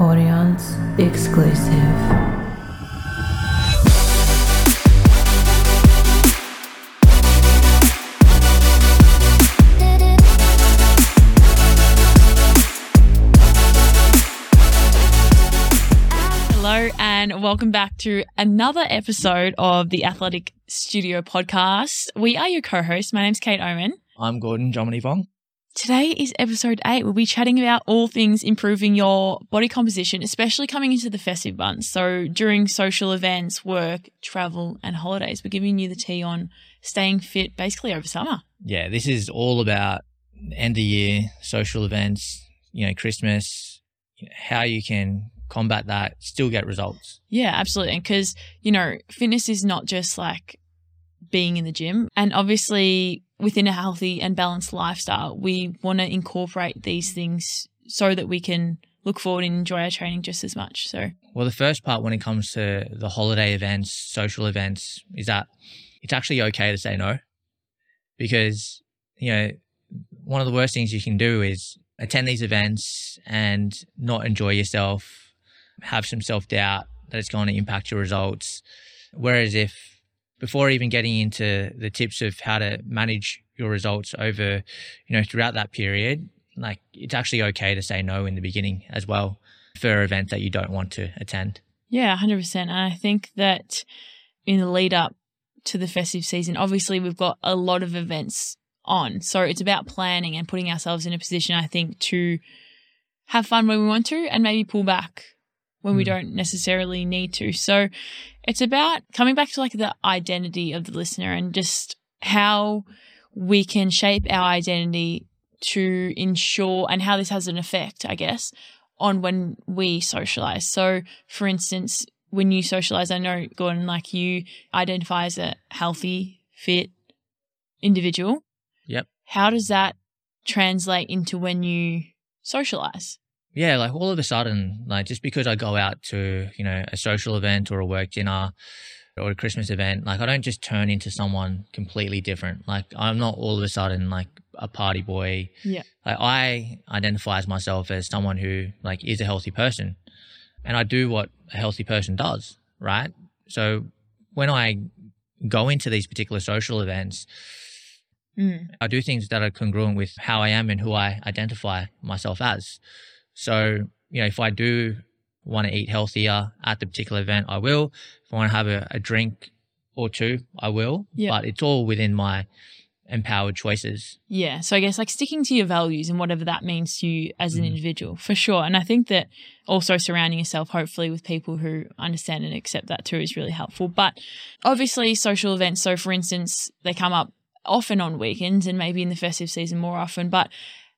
Audience exclusive. Hello, and welcome back to another episode of the Athletic Studio podcast. We are your co hosts. My name's Kate Oman. I'm Gordon Jomini Vong. Today is episode eight. We'll be chatting about all things improving your body composition, especially coming into the festive months. So during social events, work, travel, and holidays, we're giving you the tea on staying fit basically over summer. Yeah, this is all about end of year social events, you know, Christmas, how you can combat that, still get results. Yeah, absolutely. And Because, you know, fitness is not just like being in the gym. And obviously, within a healthy and balanced lifestyle, we want to incorporate these things so that we can look forward and enjoy our training just as much. So, Well, the first part when it comes to the holiday events, social events, is that it's actually okay to say no because, you know, one of the worst things you can do is attend these events and not enjoy yourself, have some self doubt that it's going to impact your results. Whereas if before even getting into the tips of how to manage your results over, you know, throughout that period, like it's actually okay to say no in the beginning as well for events that you don't want to attend. yeah, 100%. And I think that in the lead up to the festive season, obviously, we've got a lot of events on. So, it's about planning and putting ourselves in a position, I think, to have fun when we want to and maybe pull back when we Mm. don't necessarily need to. So it's about coming back to like the identity of the listener and just how we can shape our identity to ensure and how this has an effect, I guess, on when we socialize. So for instance, when you socialize, I know Gordon, like you identify as a healthy, fit individual. Yep. How does that translate into when you socialize? Yeah, like all of a sudden, like just because I go out to, you know, a social event or a work dinner or a Christmas event, like I don't just turn into someone completely different. Like I'm not all of a sudden like a party boy. Yeah. Like I identify as myself as someone who like is a healthy person. And I do what a healthy person does, right? So when I go into these particular social events, Mm. I do things that are congruent with how I am and who I identify myself as. So, you know, if I do want to eat healthier at the particular event, I will. If I want to have a, a drink or two, I will. Yeah. But it's all within my empowered choices. Yeah. So I guess like sticking to your values and whatever that means to you as an Mm. individual, for sure. And I think that also surrounding yourself, hopefully, with people who understand and accept that too is really helpful. But obviously, social events. So, for instance, they come up often on weekends and maybe in the festive season more often. But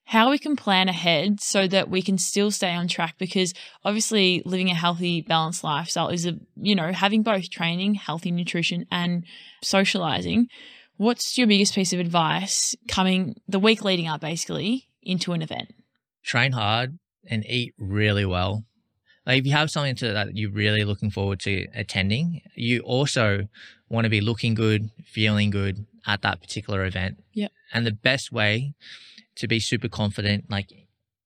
how we can plan ahead so that we can still stay on track because obviously living a healthy balanced lifestyle is a you know having both training healthy nutrition and socializing what's your biggest piece of advice coming the week leading up basically into an event Train hard and eat really well. Like if you have something to, that you're really looking forward to attending, you also want to be looking good, feeling good at that particular event. Yep. And the best way to be super confident, like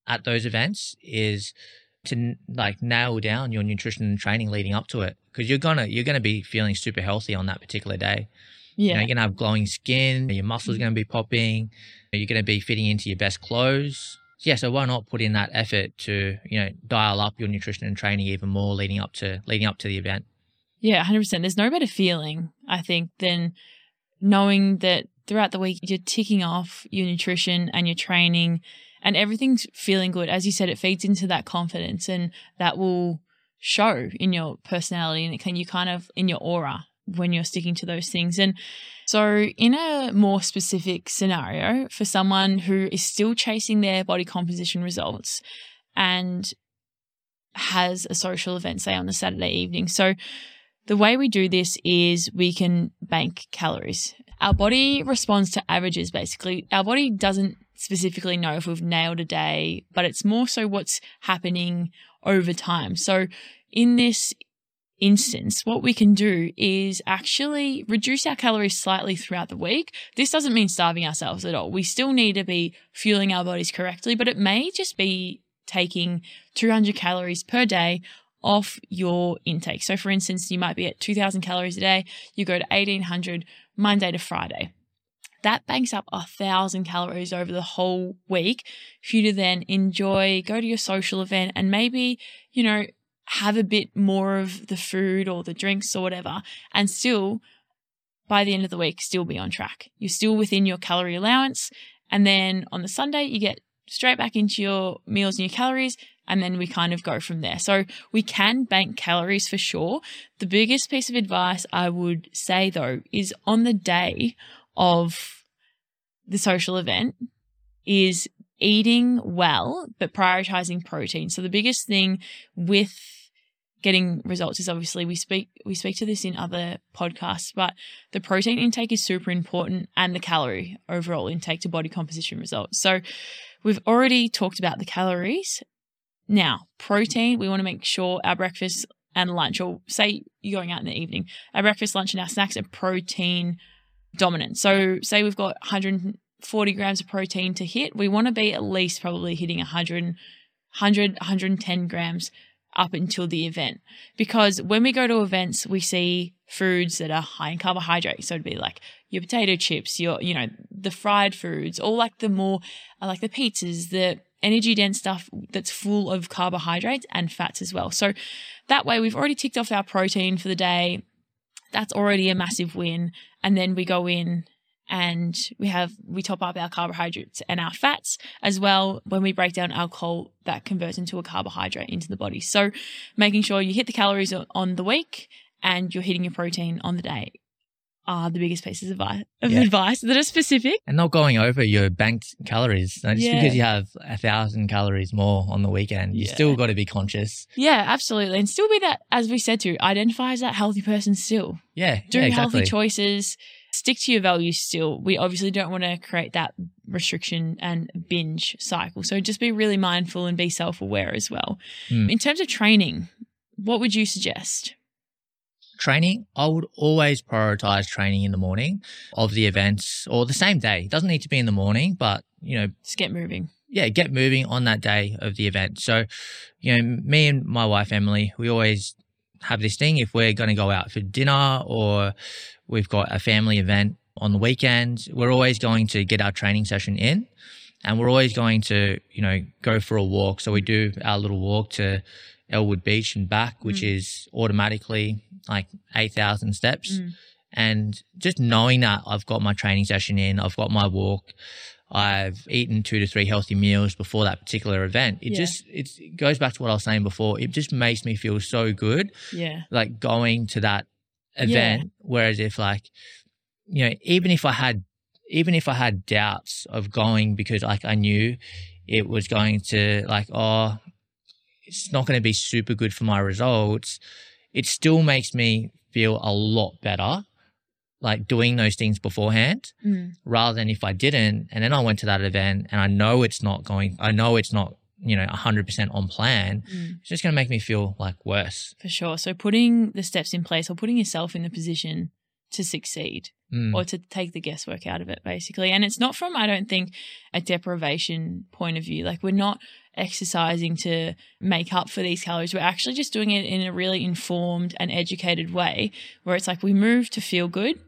at those events, is to like nail down your nutrition and training leading up to it, because you're gonna you're gonna be feeling super healthy on that particular day. You know, yeah you're gonna have glowing skin, your muscles are gonna be mm-hmm. popping, you're gonna be fitting into your best clothes. Yeah, so why not put in that effort to you know dial up your nutrition and training even more leading up to leading up to the event. yeah 100% there's no better feeling i think than knowing that throughout the week you're ticking off your nutrition and your training and everything's feeling good. As you said it feeds into that confidence and that will show in your personality and it can you kind of in your aura when you're sticking to those things. And so in a more specific scenario for someone who is still chasing their body composition results and has a social event say on the saturday evening. So the way we do this is we can bank calories. Our body responds to averages basically. Our body doesn't specifically know if we've nailed a day, but it's more so what's happening over time. So in this instance, what we can do is actually reduce our calories slightly throughout the week. This doesn't mean starving ourselves at all. We still need to be fueling our bodies correctly, but it may just be taking 200 calories per day off your intake. So, for instance, you might be at 2000 calories a day, you go to 1800 Monday to Friday. That banks up a thousand calories over the whole week for you to then enjoy, go to your social event, and maybe, you know, have a bit more of the food or the drinks or whatever, and still, by the end of the week, still be on track. You're still within your calorie allowance. And then on the Sunday, you get straight back into your meals and your calories, and then we kind of go from there. So we can bank calories for sure. The biggest piece of advice I would say though is on the day of the social event is eating well, but prioritizing protein. So the biggest thing with getting results is obviously we speak we speak to this in other podcasts, but the protein intake is super important and the calorie overall intake to body composition results. So we've already talked about the calories. Now, protein, we want to make sure our breakfast and lunch, or say you're going out in the evening, our breakfast, lunch, and our snacks are protein dominant. So say we've got 140 grams of protein to hit, we want to be at least probably hitting 100, 100 110 grams up until the event. Because when we go to events, we see foods that are high in carbohydrates. So it'd be like your potato chips, your, you know, the fried foods, all like the more, like the pizzas, the energy dense stuff that's full of carbohydrates and fats as well. So that way we've already ticked off our protein for the day. That's already a massive win. And then we go in and we have we top up our carbohydrates and our fats as well when we break down alcohol that converts into a carbohydrate into the body so making sure you hit the calories on the week and you're hitting your protein on the day are the biggest pieces of, of Yeah. advice that are specific And not going over your banked calories. Now, just Yeah. because you have a thousand calories more on the weekend, you Yeah. still got to be conscious. yeah absolutely and still be that as we said to identify as that healthy person still Yeah. doing yeah, exactly. healthy choices stick to your values still we obviously don't want to create that restriction and binge cycle so just be really mindful and be self-aware as well Mm. in terms of training what would you suggest Training, I would always prioritize training in the morning of the events or the same day. It doesn't need to be in the morning, but, you know, just get moving yeah, get moving on that day of the event. So, you know, me and my wife Emily, we always have this thing if we're going to go out for dinner or we've got a family event on the weekend, we're always going to get our training session in and we're always going to, you know, go for a walk. So we do our little walk to Elwood Beach and back, which Mm. is automatically like 8,000 steps. Mm. And just knowing that I've got my training session in, I've got my walk, I've eaten two to three healthy meals before that particular event. It Yeah. just it's, it goes back to what I was saying before. It just makes me feel so good, yeah like going to that event. Whereas if like, you know, even if I had, even if I had doubts of going because like I knew it was going to like, oh, it's not going to be super good for my results. It still makes me feel a lot better, like doing those things beforehand Mm. rather than if I didn't and then I went to that event and I know it's not going I know it's not you know 100% on plan Mm. it's just going to make me feel like worse for sure so putting the steps in place or putting yourself in the position to succeed Mm. or to take the guesswork out of it basically. And it's not from i don't think a deprivation point of view. Like we're not exercising to make up for these calories. We're actually just doing it in a really informed and educated way where it's like we move to feel good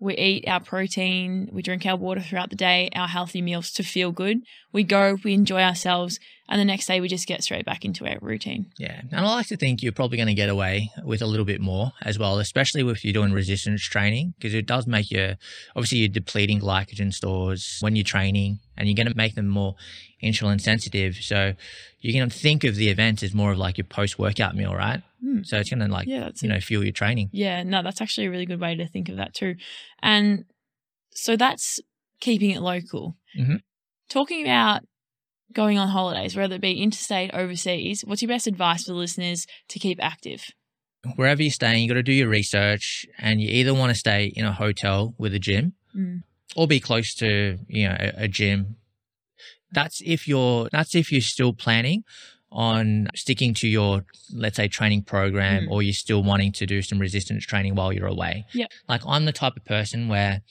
we eat our protein we drink our water throughout the day our healthy meals to feel good. We go we enjoy ourselves and the next day we just get straight back into our routine. Yeah and I like to think you're probably going to get away with a little bit more as well especially if you're doing resistance training because it does make you obviously you're depleting glycogen stores when you're training and you're going to make them more insulin sensitive. So you can think of the event as more of like your post workout meal right Hmm. so it's going to like yeah you know fuel your training Yeah, no, that's actually a really good way to think of that too. And so that's keeping it local. Mhm. Talking about going on holidays, whether it be interstate, overseas, what's your best advice for the listeners to keep active? wherever you're staying, you got to do your research, and you either want to stay in a hotel with a gym, Mm. or be close to you know a, a gym. That's if you're that's if you're still planning on sticking to your let's say training program, Mm. or you're still wanting to do some resistance training while you're away. Yep. Like I'm the type of person where.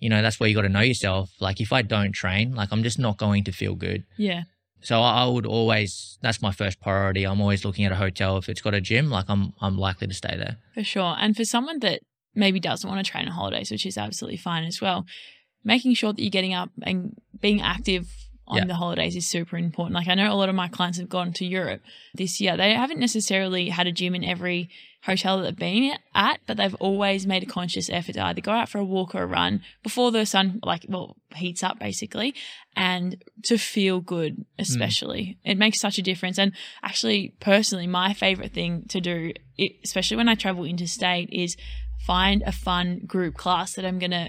You know, that's where you got to know yourself. Like, if I don't train, like, I'm just not going to feel good. Yeah. So I I would always that's my first priority. I'm always looking at a hotel if it's got a gym. Like I'm I'm likely to stay there. For sure. And for someone that maybe doesn't want to train on holidays, which is absolutely fine as well, making sure that you're getting up and being active on Yeah. the holidays is super important. Like I know a lot of my clients have gone to Europe this year. They haven't necessarily had a gym in every hotel that they've been at, but they've always made a conscious effort to either go out for a walk or a run before the sun like well heats up basically and to feel good mm. especially it makes such a difference and actually personally my favorite thing to do especially when i travel interstate is find a fun group class that i'm going to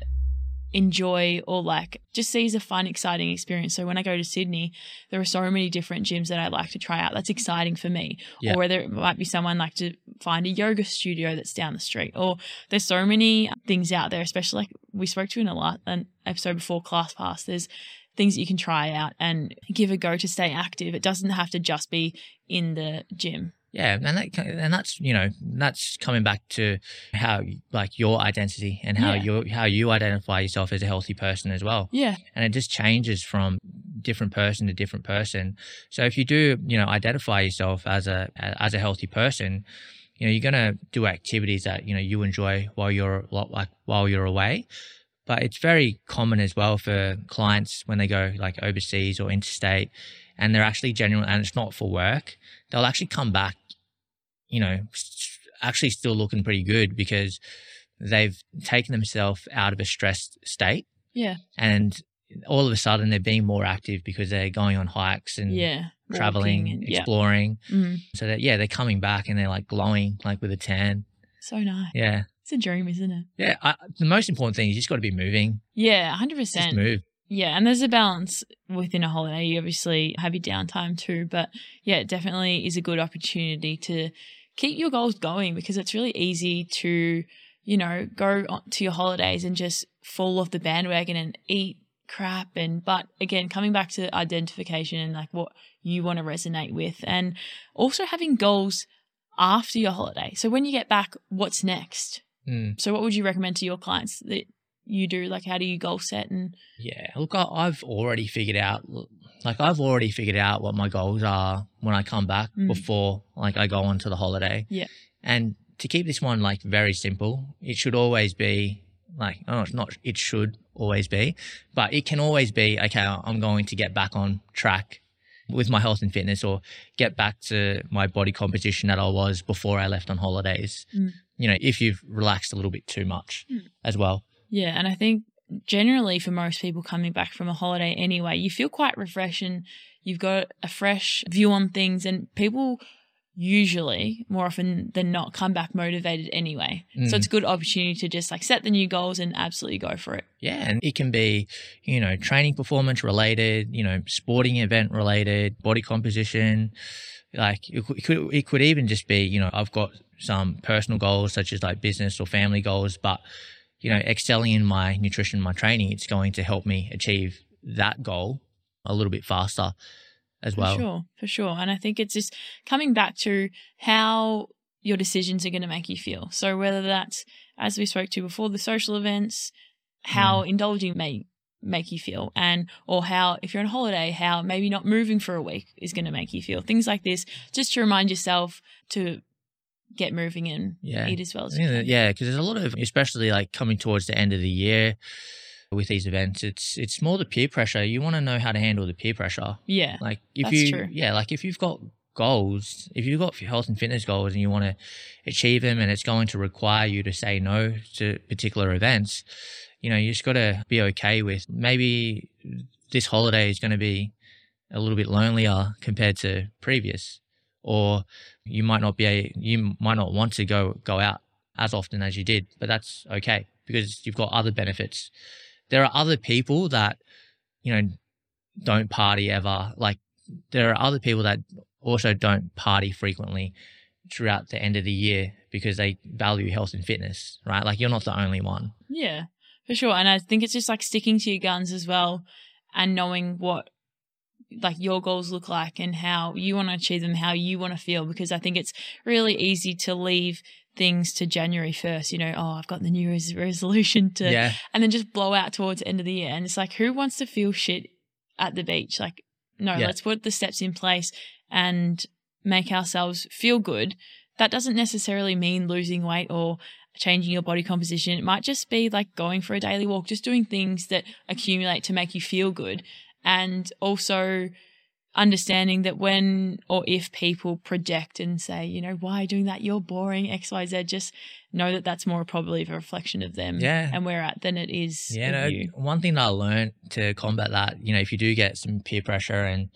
enjoy or like just see as a fun exciting experience. So when i go to sydney there are so many different gyms that i like to try out that's exciting for me. Yeah. or whether it might be someone like to find a yoga studio that's down the street. Or there's so many things out there especially like we spoke to in a lot an episode before ClassPass. There's things that you can try out and give a go to stay active. It doesn't have to just be in the gym Yeah, and that and that's you know that's coming back to how like your identity and how Yeah. you how you identify yourself as a healthy person as well. yeah and it just changes from different person to different person. So if you do, you know, identify yourself as a as a healthy person, you know, you're gonna do activities that you know you enjoy while you're like while you're away. But it's very common as well for clients when they go like overseas or interstate, and they're actually genuine, and it's not for work. They'll actually come back, you know, actually still looking pretty good because they've taken themselves out of a stressed state yeah and all of a sudden they're being more active because they're going on hikes and yeah traveling, and- yeah exploring. Mhm. So that yeah, they're coming back and they're like glowing, like with a tan. so nice Yeah, it's a dream isn't it yeah. I, the most important thing is you just got to be moving. yeah 100% Just move. Yeah, and there's a balance within a holiday. You obviously have your downtime too, but yeah, it definitely is a good opportunity to keep your goals going because it's really easy to, you know, go to your holidays and just fall off the bandwagon and eat crap and but again coming back to identification and like what you want to resonate with and also having goals after your holiday. So when you get back what's next? Mm, so what would you recommend to your clients that you do like how do you goal set and yeah. Look, I, I've already figured out. Like I've already figured out what my goals are when I come back Mm. before like I go on to the holiday. Yeah. And to keep this one like very simple, it should always be like oh, it's not. It should always be, but it can always be okay. I'm going to get back on track with my health and fitness, or get back to my body composition that I was before I left on holidays. Mm. You know, if you've relaxed a little bit too much Mm. as well. Yeah, and I think generally for most people coming back from a holiday anyway, you feel quite refreshed and you've got a fresh view on things and people usually more often than not come back motivated anyway. So Mm. it's a good opportunity to just like set the new goals and absolutely go for it. Yeah, and it can be, you know, training performance related, you know, sporting event related, body composition. Like it could, it could even just be, you know, I've got some personal goals such as like business or family goals, but you know, excelling in my nutrition, my training, it's going to help me achieve that goal a little bit faster as well. For sure, for sure. And I think it's just coming back to how your decisions are going to make you feel. So whether that's, as we spoke to before, the social events, how Mm. indulging may make you feel and or how if you're on holiday how maybe not moving for a week is going to make you feel things like this just to remind yourself to get moving and Yeah. eat as well as Yeah, yeah, because there's a lot of, especially like coming towards the end of the year with these events, it's it's more the peer pressure. You want to know how to handle the peer pressure. yeah Like if That's you, true. yeah, like if you've got goals, if you've got health and fitness goals and you want to achieve them, and it's going to require you to say no to particular events, you know, you just got to be okay with maybe this holiday is going to be a little bit lonelier compared to previous, or you might not be a, you might not want to go go out as often as you did, but that's okay because you've got other benefits. There are other people that you know don't party ever. Like there are other people that also don't party frequently throughout the end of the year because they value health and fitness, right? Like you're not the only one. Yeah, for sure. And I think it's just like sticking to your guns as well and knowing what like your goals look like and how you want to achieve them, how you want to feel. Because I think it's really easy to leave things to January 1st, you know, oh, I've got the New Year's resolution to, Yeah. and then just blow out towards the end of the year. And it's like, who wants to feel shit at the beach? Like, no, Yeah. let's put the steps in place and make ourselves feel good. That doesn't necessarily mean losing weight or changing your body composition. It might just be like going for a daily walk, just doing things that accumulate to make you feel good. And also understanding that when or if people project and say, you know, why are you doing that? You're boring, XYZ, just know that that's more probably a reflection of them Yeah. and where at than it is Yeah, no, you. one thing that I learned to combat that, you know, if you do get some peer pressure and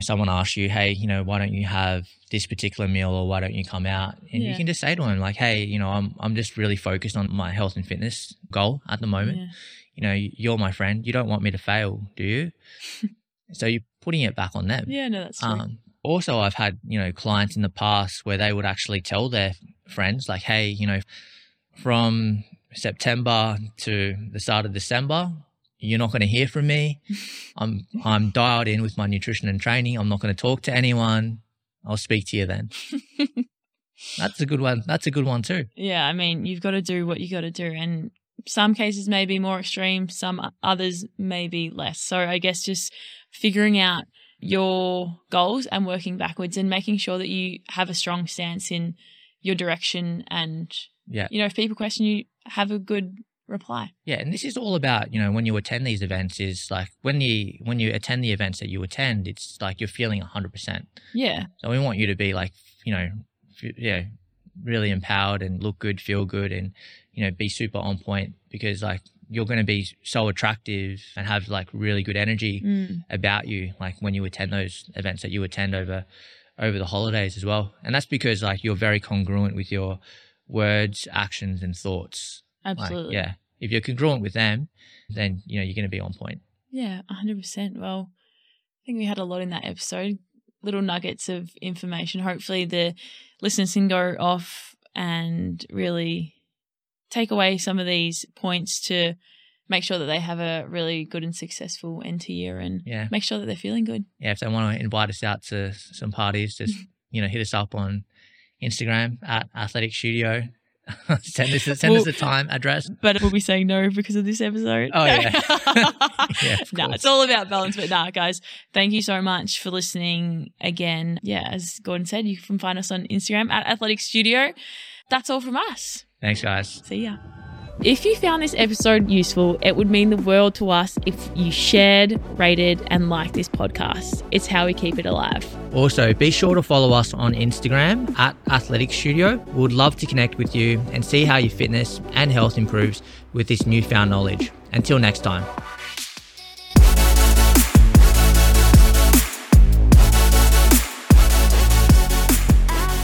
someone asks you, hey, you know, why don't you have this particular meal or why don't you come out? And Yeah. you can just say to them, like, hey, you know, I'm I'm just really focused on my health and fitness goal at the moment. Yeah. You know, you're my friend. You don't want me to fail, do you? so you're putting it back on them. Yeah, no, that's true. Um, also, I've had you know clients in the past where they would actually tell their friends like, "Hey, you know, from September to the start of December, you're not going to hear from me. I'm I'm dialed in with my nutrition and training. I'm not going to talk to anyone. I'll speak to you then." That's a good one. That's a good one too. Yeah, I mean, you've got to do what you got to do. And some cases may be more extreme, some others may be less. So I guess just figuring out your goals and working backwards and making sure that you have a strong stance in your direction. And, Yeah. you know, if people question you, have a good reply. Yeah, and this is all about you know when you attend these events is like when you when you attend the events that you attend, it's like you're feeling hundred percent. Yeah. So we want you to be like, you know, f- yeah, really empowered and look good, feel good, and you know, be super on point because like you're going to be so attractive and have like really good energy Mm. about you, like when you attend those events that you attend over over the holidays as well. And that's because like you're very congruent with your words, actions, and thoughts. Like, Absolutely. yeah, if you're congruent with them, then you know you're going to be on point. Yeah, 100%. Well, I think we had a lot in that episode. Little nuggets of information. Hopefully, the listeners can go off and really take away some of these points to make sure that they have a really good and successful end to year and Yeah. make sure that they're feeling good. yeah, if they want to invite us out to some parties, just you know, hit us up on Instagram at Athletic Studio. send us send us a time address. But we'll be saying no because of this episode. Oh, yeah. Yeah, no, course. it's all about balance. But nah, guys, thank you so much for listening again. Yeah, as Gordon said, you can find us on Instagram at Athletic Studio. That's all from us. Thanks, guys. See ya. If you found this episode useful, it would mean the world to us if you shared, rated, and liked this podcast. It's how we keep it alive. Also, be sure to follow us on Instagram at Athletic Studio. We would love to connect with you and see how your fitness and health improves with this newfound knowledge. Until next time.